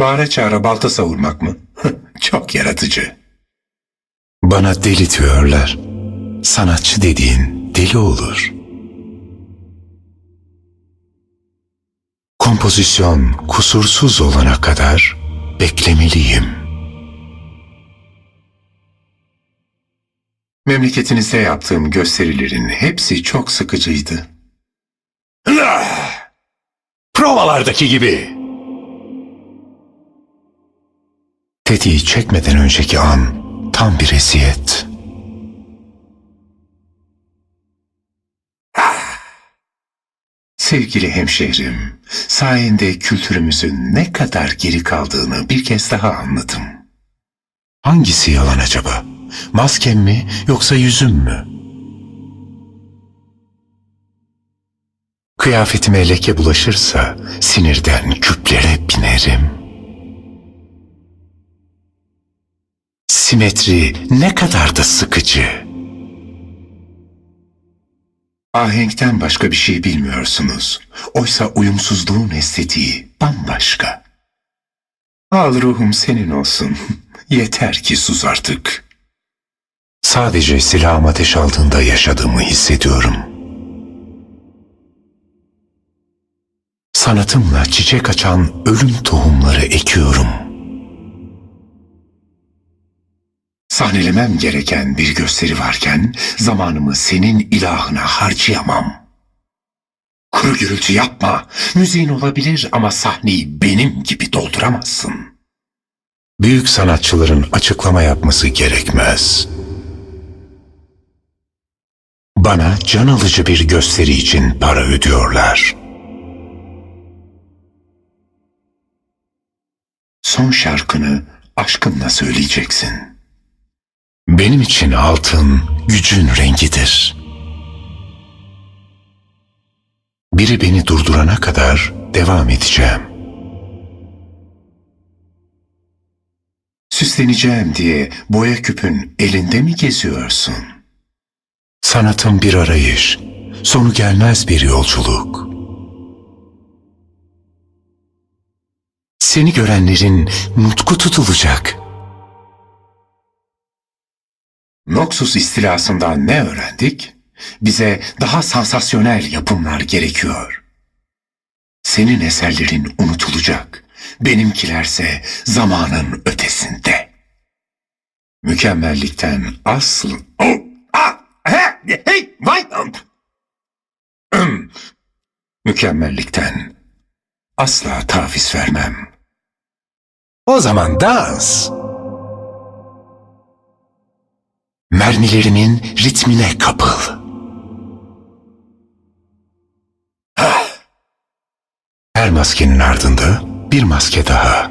Bağıra çağıra balta savurmak mı? Çok yaratıcı. Bana deli diyorlar. Sanatçı dediğin deli olur. Kompozisyon kusursuz olana kadar beklemeliyim. Memleketinizde yaptığım gösterilerin hepsi çok sıkıcıydı. Provalardaki gibi. Tetiği çekmeden önceki an tam bir eziyet. Sevgili hemşehrim, sayende kültürümüzün ne kadar geri kaldığını bir kez daha anladım. Hangisi yalan acaba? Maskem mi yoksa yüzüm mü? Kıyafetime leke bulaşırsa sinirden küplere binerim. Simetri ne kadar da sıkıcı. Ahenkten başka bir şey bilmiyorsunuz. Oysa uyumsuzluğun estetiği bambaşka. Al ruhum senin olsun. Yeter ki sus artık. Sadece silahım ateş altında yaşadığımı hissediyorum. Sanatımla çiçek açan ölüm tohumları ekiyorum. Sahnelemem gereken bir gösteri varken zamanımı senin ilahına harcayamam. Kuru gürültü yapma. Müziğin olabilir ama sahneyi benim gibi dolduramazsın. Büyük sanatçıların açıklama yapması gerekmez. Bana can alıcı bir gösteri için para ödüyorlar. Son şarkını aşkınla söyleyeceksin. Benim için altın gücün rengidir. Biri beni durdurana kadar devam edeceğim. Süsleneceğim diye boya küpün elinde mi geziyorsun? Sanatım bir arayış, sonu gelmez bir yolculuk. Seni görenlerin nutku tutulacak. Noxus istilasından ne öğrendik? Bize daha sansasyonel yapımlar gerekiyor. Senin eserlerin unutulacak. Benimkilerse zamanın ötesinde. Mükemmellikten asıl... Ah, he, hey, vay. Mükemmellikten asla taviz vermem. O zaman dans. Mermilerimin ritmine kapıl. Her maskenin ardında bir maske daha.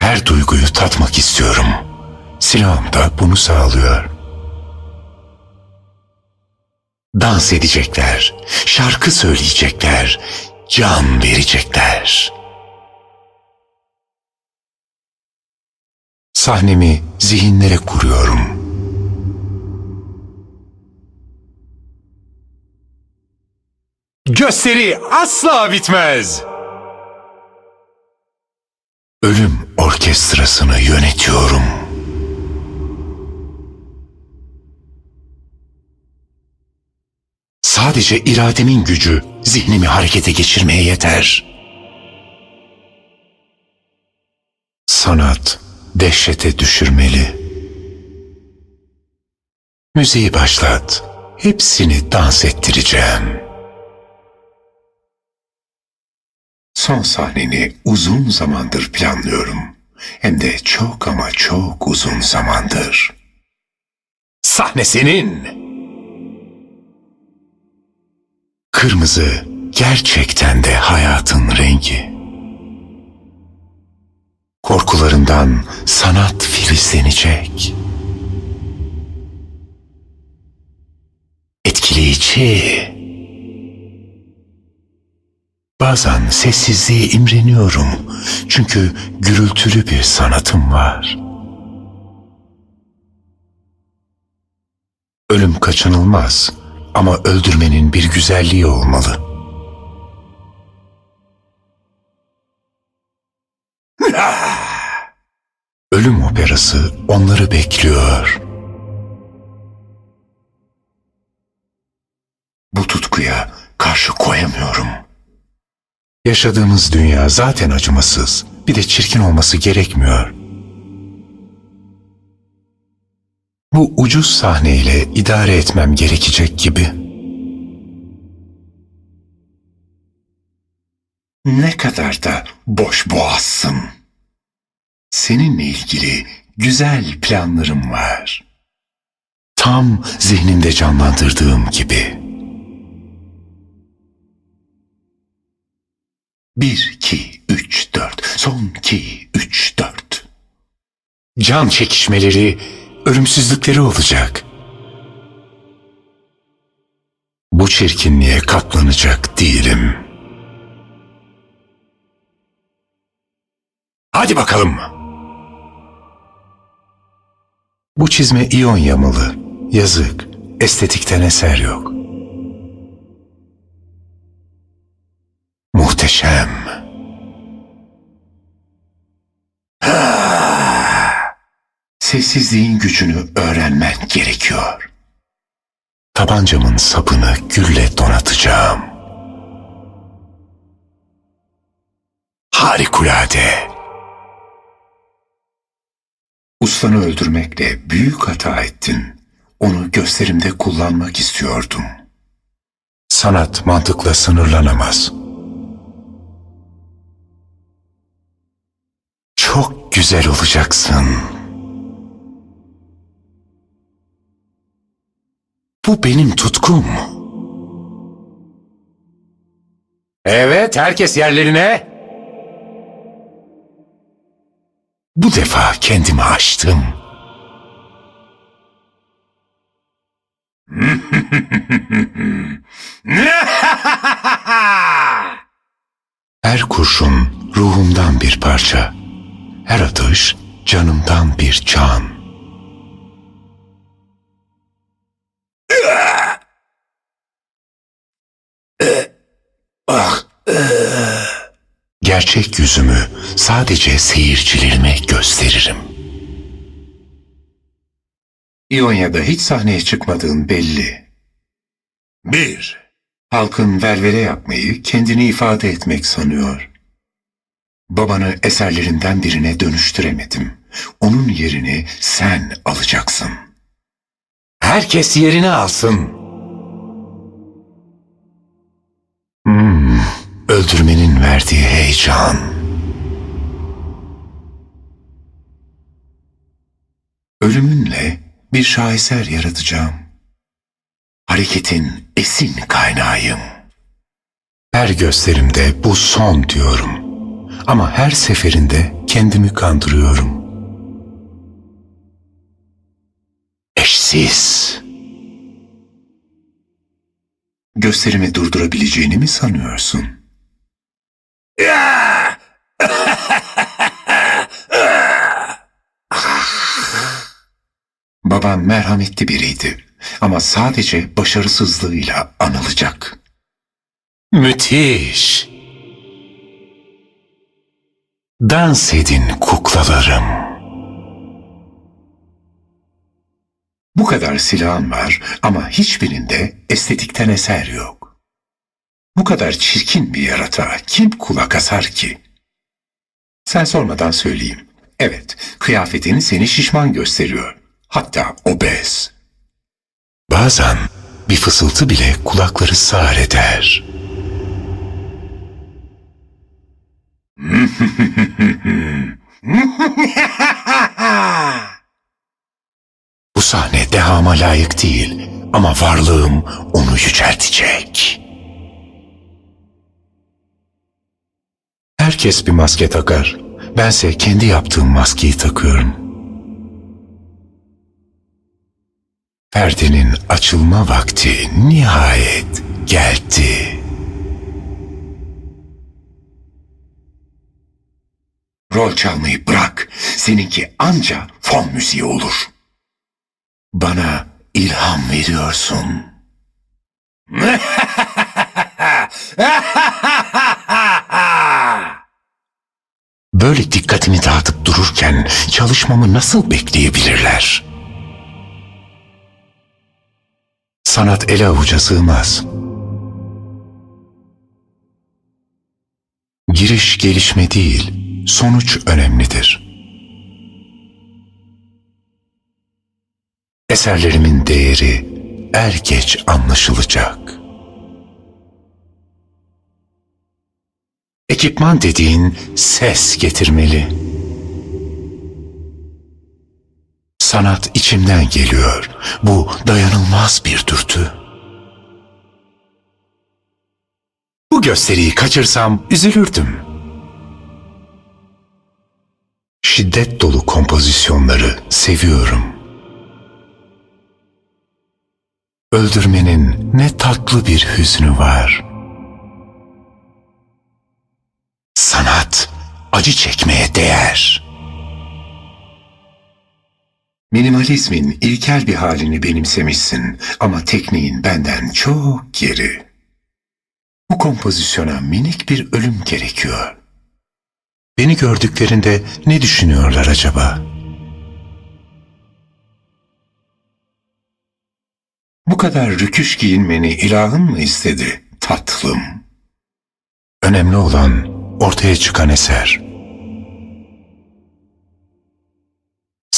Her duyguyu tatmak istiyorum. Silahım da bunu sağlıyor. Dans edecekler, şarkı söyleyecekler, can verecekler. Sahnemi zihinlere kuruyorum. Gösteri asla bitmez. Ölüm orkestrasını yönetiyorum. Sadece irademin gücü zihnimi harekete geçirmeye yeter. Sanat dehşete düşürmeli. Müziği başlat. Hepsini dans ettireceğim. Son sahneni uzun zamandır planlıyorum. Hem de çok ama çok uzun zamandır. Sahne senin. Kırmızı gerçekten de hayatın rengi. Korkularından sanat filizlenecek. Etkileyici. Bazen sessizliğe imreniyorum. Çünkü gürültülü bir sanatım var. Ölüm kaçınılmaz ama öldürmenin bir güzelliği olmalı. Ölüm operası onları bekliyor. Bu tutkuya karşı koyamıyorum. Yaşadığımız dünya zaten acımasız. Bir de çirkin olması gerekmiyor. Bu ucuz sahneyle idare etmem gerekecek gibi. Ne kadar da boş boğazsın. Seninle ilgili güzel planlarım var. Tam zihnimde canlandırdığım gibi. Bir, iki, üç, dört. Son iki, üç, dört. Can çekişmeleri, ölümsüzlükleri olacak. Bu çirkinliğe katlanacak değilim. Hadi bakalım. Bu çizme iyon yamalı. Yazık. Estetikten eser yok. Muhteşem. Sessizliğin gücünü öğrenmen gerekiyor. Tabancamın sapını gülle donatacağım. Harikulade. Ustanı öldürmekle büyük hata ettin. Onu gösterimde kullanmak istiyordum. Sanat mantıkla sınırlanamaz. Çok güzel olacaksın. Bu benim tutkum. Evet, herkes yerlerine. Bu defa kendimi aştım. Her kurşun ruhumdan bir parça. Her atış canımdan bir can. Gerçek yüzümü sadece seyircilerime gösteririm. İonya'da hiç sahneye çıkmadığın belli. Bir, halkın velvele yapmayı kendini ifade etmek sanıyor. Babanı eserlerinden birine dönüştüremedim. Onun yerini sen alacaksın. Herkes yerini alsın. Öldürmenin verdiği heyecan. Ölümünle bir şaheser yaratacağım. Hareketin esin kaynağıyım. Her gösterimde bu son diyorum. Ama her seferinde kendimi kandırıyorum. Eşsiz. Gösterimi durdurabileceğini mi sanıyorsun? Babam merhametli biriydi ama sadece başarısızlığıyla anılacak. Müthiş. Dans edin kuklalarım. Bu kadar silahın var ama hiçbirinde estetikten eser yok. Bu kadar çirkin bir yaratığa kim kulak asar ki? Sen sormadan söyleyeyim. Evet, kıyafetin seni şişman gösteriyor. Hatta obez. Bazen bir fısıltı bile kulakları sağır eder. Bu sahne dehama layık değil ama varlığım onu yüceltecek. Herkes bir maske takar. Bense kendi yaptığım maskeyi takıyorum. Perdenin açılma vakti nihayet geldi. Rol çalmayı bırak. Seninki anca fon müziği olur. Bana ilham veriyorsun. Böyle dikkatini dağıtıp dururken çalışmamı nasıl bekleyebilirler? Sanat ele avuca sığmaz. Giriş gelişme değil, sonuç önemlidir. Eserlerimin değeri er geç anlaşılacak. Ekipman dediğin ses getirmeli. Sanat içimden geliyor. Bu dayanılmaz bir dürtü. Bu gösteriyi kaçırsam üzülürdüm. Şiddet dolu kompozisyonları seviyorum. Öldürmenin ne tatlı bir hüznü var. Acı çekmeye değer. Minimalizmin ilkel bir halini benimsemişsin ama tekniğin benden çok geri. Bu kompozisyona minik bir ölüm gerekiyor. Beni gördüklerinde ne düşünüyorlar acaba? Bu kadar rüküş giyinmeni ilahın mı istedi tatlım? Önemli olan ortaya çıkan eser.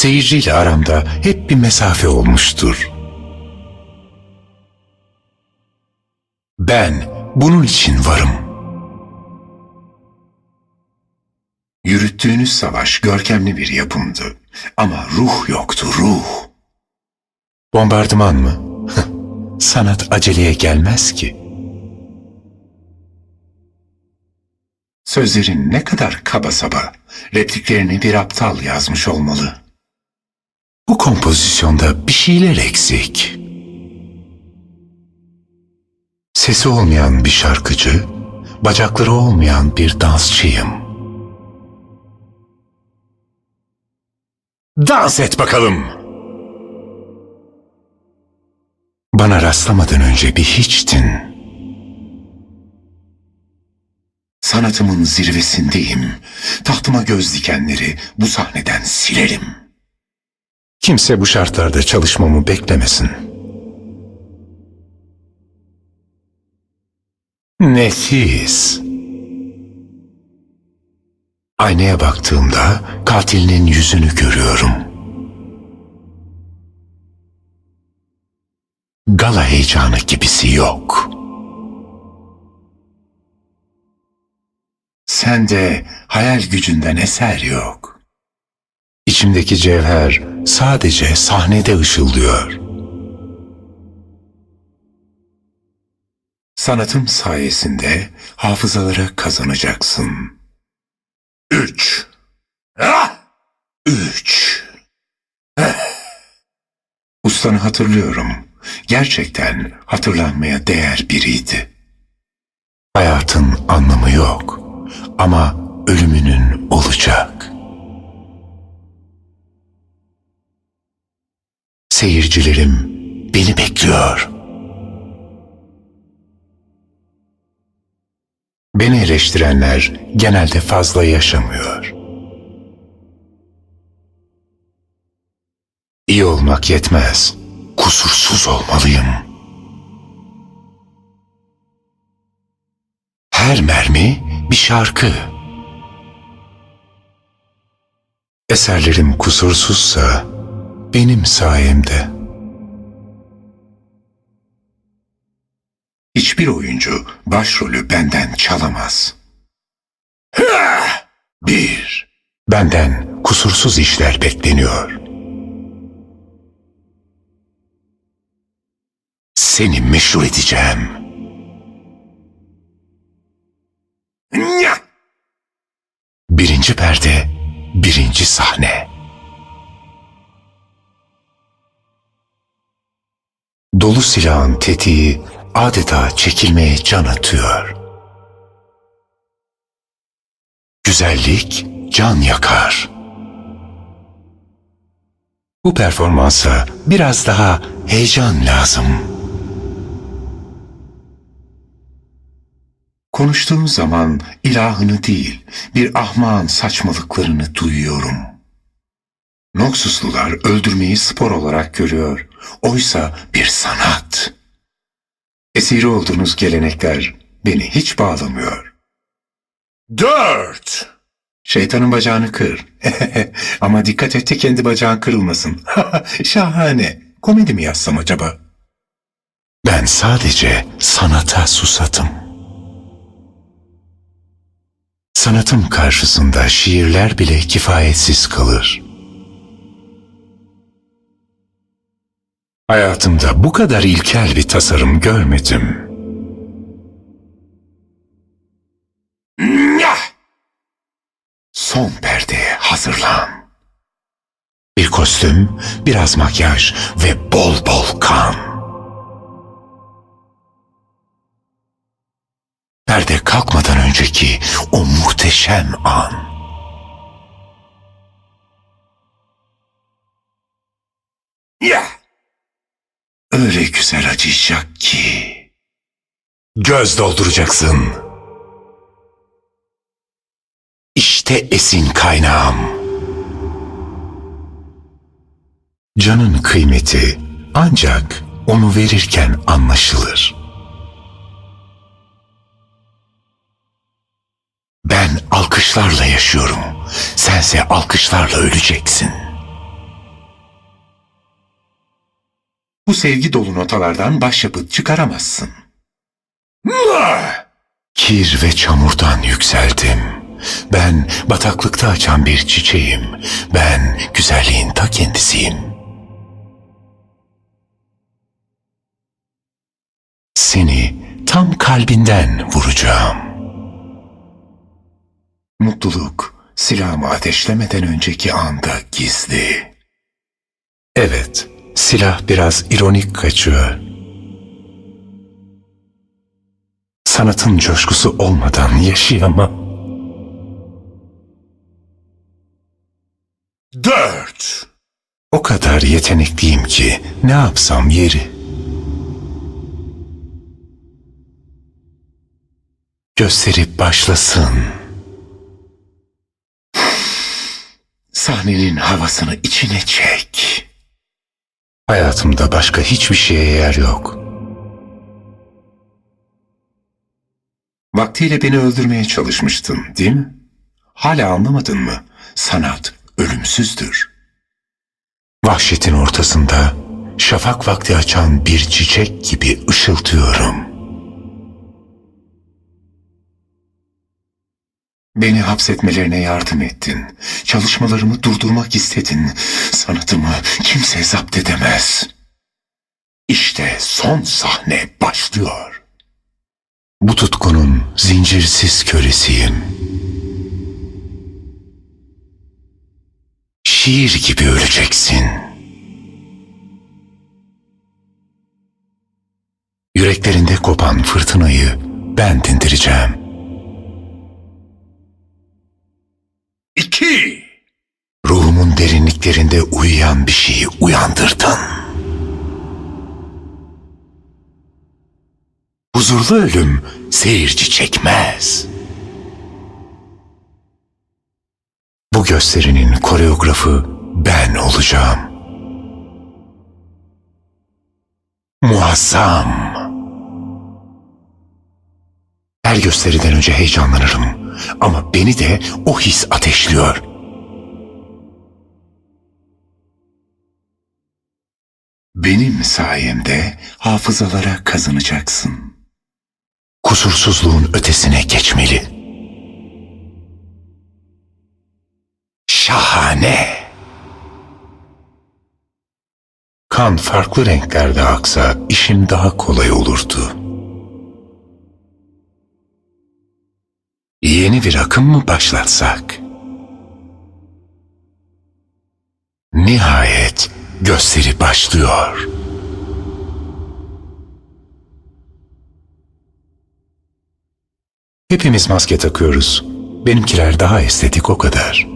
Seyirciyle aramda hep bir mesafe olmuştur. Ben bunun için varım. Yürüttüğünüz savaş görkemli bir yapımdı. Ama ruh yoktu, ruh. Bombardıman mı? Sanat aceleye gelmez ki. Sözlerin ne kadar kaba saba, repliklerini bir aptal yazmış olmalı. Bu kompozisyonda bir şeyler eksik. Sesi olmayan bir şarkıcı, bacakları olmayan bir dansçıyım. Dans et bakalım. Bana rastlamadan önce bir hiçtin. Sanatımın zirvesindeyim. Tahtıma göz dikenleri bu sahneden silerim. Kimse bu şartlarda çalışmamı beklemesin. Nefis. Aynaya baktığımda katilinin yüzünü görüyorum. Gala heyecanı gibisi yok. Sende hayal gücünden eser yok. İçimdeki cevher sadece sahnede ışıldıyor. Sanatım sayesinde hafızalara kazanacaksın. Üç. Ah! Üç. Eh. Ustanı hatırlıyorum. Gerçekten hatırlanmaya değer biriydi. Hayatın anlamı yok ama ölümünün olacak. Seyircilerim beni bekliyor. Beni eleştirenler genelde fazla yaşamıyor. İyi olmak yetmez. Kusursuz olmalıyım. Her mermi bir şarkı. Eserlerim kusursuzsa benim sayemde. Hiçbir oyuncu başrolü benden çalamaz. Bir. Benden kusursuz işler bekleniyor. Seni meşhur edeceğim. Birinci perde, birinci sahne. Dolu silahın tetiği adeta çekilmeye can atıyor. Güzellik can yakar. Bu performansa biraz daha heyecan lazım. Konuştuğun zaman ilahını değil, bir ahmağın saçmalıklarını duyuyorum. Noksuslular öldürmeyi spor olarak görüyor. Oysa bir sanat. Esiri olduğunuz gelenekler beni hiç bağlamıyor. Dört! Şeytanın bacağını kır. Ama dikkat et de kendi bacağın kırılmasın. Şahane. Komedi mi yazsam acaba? Ben sadece sanata susatım. Sanatım karşısında şiirler bile kifayetsiz kalır. Hayatımda bu kadar ilkel bir tasarım görmedim. Son perdeye hazırlan. Bir kostüm, biraz makyaj ve bol bol kan. Perde kalkmadan önceki o muhteşem an. Ya! Öyle güzel acıyacak ki. Göz dolduracaksın. İşte esin kaynağım. Canın kıymeti ancak onu verirken anlaşılır. Ben alkışlarla yaşıyorum. Sense alkışlarla öleceksin. Bu sevgi dolu notalardan başyapıt çıkaramazsın. Kir ve çamurdan yükseldim. Ben bataklıkta açan bir çiçeğim. Ben güzelliğin ta kendisiyim. Seni tam kalbinden vuracağım. Mutluluk silahımı ateşlemeden önceki anda gizli. Evet, silah biraz ironik kaçıyor. Sanatın coşkusu olmadan yaşayamam. Dört! O kadar yetenekliyim ki ne yapsam yeri. Gösterip başlasın. Sahnenin havasını içine çek. Hayatımda başka hiçbir şeye yer yok. Vaktiyle beni öldürmeye çalışmıştın, değil mi? Hala anlamadın mı? Sanat ölümsüzdür. Vahşetin ortasında şafak vakti açan bir çiçek gibi ışıltıyorum. Beni hapsetmelerine yardım ettin. Çalışmalarımı durdurmak istedin. Sanatımı kimse zapt edemez. İşte son sahne başlıyor. Bu tutkunun zincirsiz kölesiyim. Şiir gibi öleceksin. Yüreklerinde kopan fırtınayı ben dindireceğim. İki! Ruhumun derinliklerinde uyuyan bir şeyi uyandırdın. Huzurlu ölüm seyirci çekmez. Bu gösterinin koreografı ben olacağım. Muazzam. Her gösteriden önce heyecanlanırım ama beni de o his ateşliyor. Benim sayemde hafızalara kazanacaksın. kusursuzluğun ötesine geçmeli. Şahane. Kan farklı renklerde aksa işim daha kolay olurdu. Yeni bir akım mı başlatsak? Nihayet gösteri başlıyor. Hepimiz maske takıyoruz. Benimkiler daha estetik o kadar.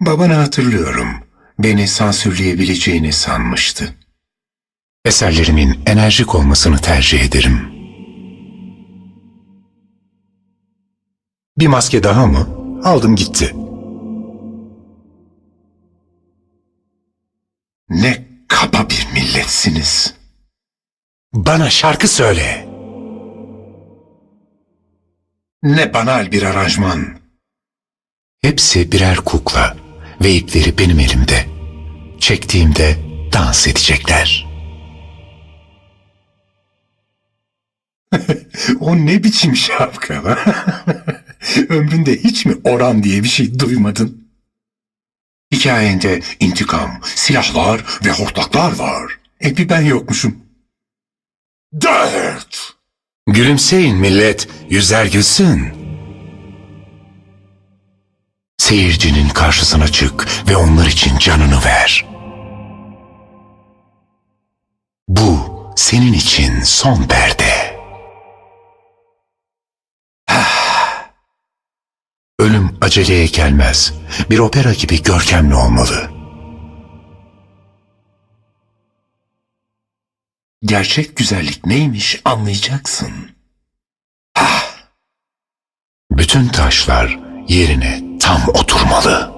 Babanı hatırlıyorum. Beni sansürleyebileceğini sanmıştı. Eserlerimin enerjik olmasını tercih ederim. Bir maske daha mı? Aldım gitti. Ne kaba bir milletsiniz. Bana şarkı söyle. Ne banal bir aranjman. Hepsi birer kukla ve ipleri benim elimde. Çektiğimde dans edecekler. O ne biçim şapka lan? Ömründe hiç mi oran diye bir şey duymadın? Hikayende intikam, silahlar ve hortlaklar var. E bir ben yokmuşum. Dört! Gülümseyin millet, yüzler gülsün. Seyircinin karşısına çık ve onlar için canını ver. Bu senin için son perde. Ölüm aceleye gelmez. Bir opera gibi görkemli olmalı. Gerçek güzellik neymiş anlayacaksın. Bütün taşlar yerine tam oturmalı.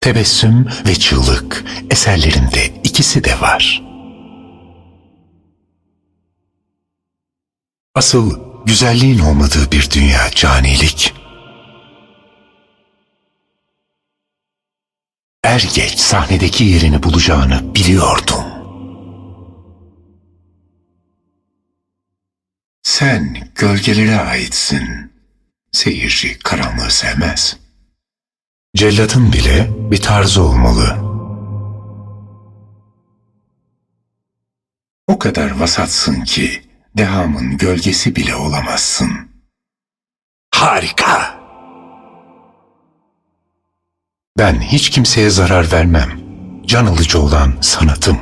Tebessüm ve çığlık eserlerinde ikisi de var. Asıl güzelliğin olmadığı bir dünya canilik. Er geç sahnedeki yerini bulacağını biliyordum. Sen gölgelere aitsin. Seyirci karanlığı sevmez. Cellatın bile bir tarzı olmalı. O kadar vasatsın ki dehamın gölgesi bile olamazsın. Harika! Ben hiç kimseye zarar vermem. Can alıcı olan sanatım.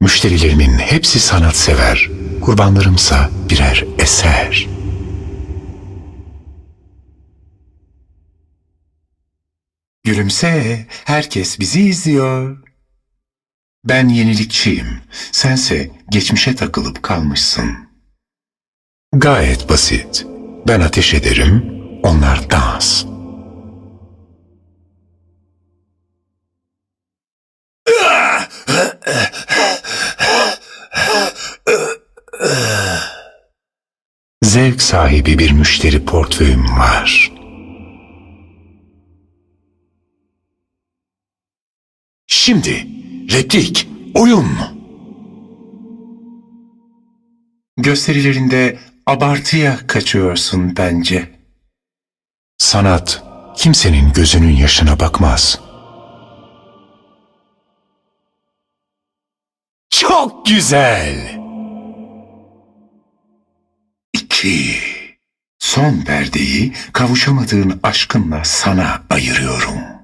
Müşterilerimin hepsi sanatsever. Kurbanlarımsa birer eser. Gülümse, herkes bizi izliyor. Ben yenilikçiyim, sense geçmişe takılıp kalmışsın. Gayet basit. Ben ateş ederim, onlar dans. Zevk sahibi bir müşteri portföyüm var. Şimdi replik, oyun. Gösterilerinde abartıya kaçıyorsun bence. Sanat kimsenin gözünün yaşına bakmaz. Çok güzel. İki. Son perdeyi kavuşamadığın aşkınla sana ayırıyorum.